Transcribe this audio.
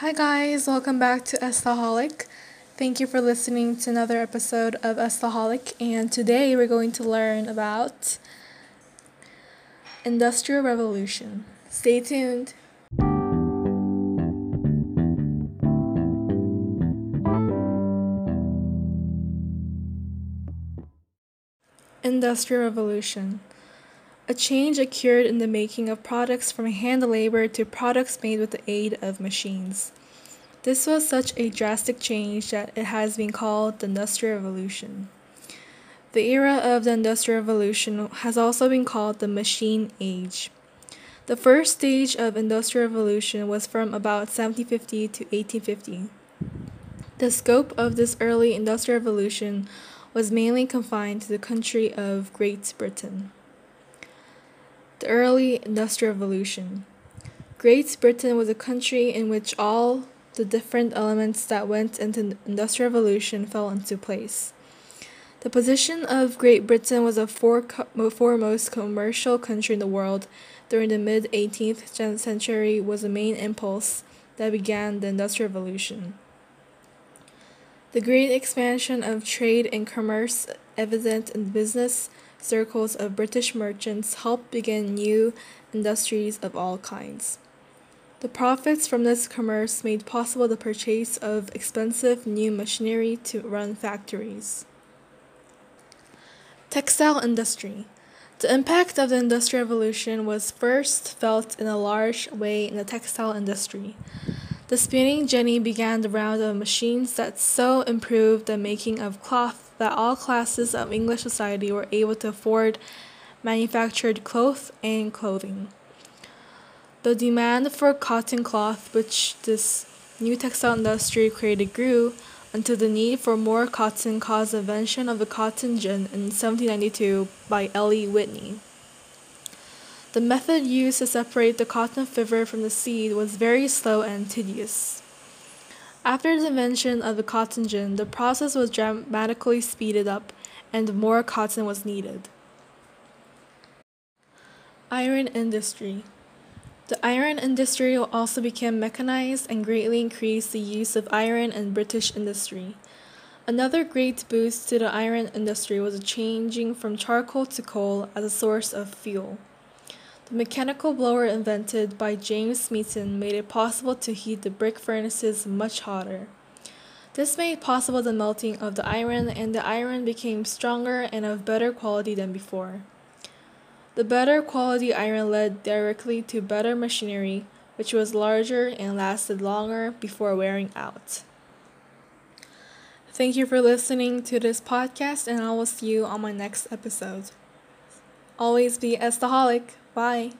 Hi, guys, welcome back to Estaholic. Thank you for listening to another episode of Estaholic, and today we're going to learn about Industrial Revolution. Stay tuned. Industrial Revolution. A change occurred in the making of products from hand labor to products made with the aid of machines. This was such a drastic change that it has been called the Industrial Revolution. The era of the Industrial Revolution has also been called the Machine Age. The first stage of Industrial Revolution was from about 1750 to 1850. The scope of this early Industrial Revolution was mainly confined to the country of Great Britain. The early Industrial Revolution. Great Britain was a country in which all the different elements that went into the Industrial Revolution fell into place. The position of Great Britain was a foremost commercial country in the world during the mid 18th century was the main impulse that began the Industrial Revolution. The great expansion of trade and commerce evident in business circles of British merchants helped begin new industries of all kinds. The profits from this commerce made possible the purchase of expensive new machinery to run factories. Textile industry. The impact of the Industrial Revolution was first felt in a large way in the textile industry. The spinning jenny began the round of machines that so improved the making of cloth that all classes of English society were able to afford manufactured cloth and clothing. The demand for cotton cloth, which this new textile industry created, grew until the need for more cotton caused the invention of the cotton gin in 1792 by Eli Whitney. The method used to separate the cotton fiber from the seed was very slow and tedious. After the invention of the cotton gin, the process was dramatically speeded up and more cotton was needed. Iron industry. The iron industry also became mechanized and greatly increased the use of iron in British industry. Another great boost to the iron industry was a changing from charcoal to coal as a source of fuel. The mechanical blower invented by James Smeaton made it possible to heat the brick furnaces much hotter. This made possible the melting of the iron, and the iron became stronger and of better quality than before. The better quality iron led directly to better machinery, which was larger and lasted longer before wearing out. Thank you for listening to this podcast, and I will see you on my next episode. Always be estaholic. Bye.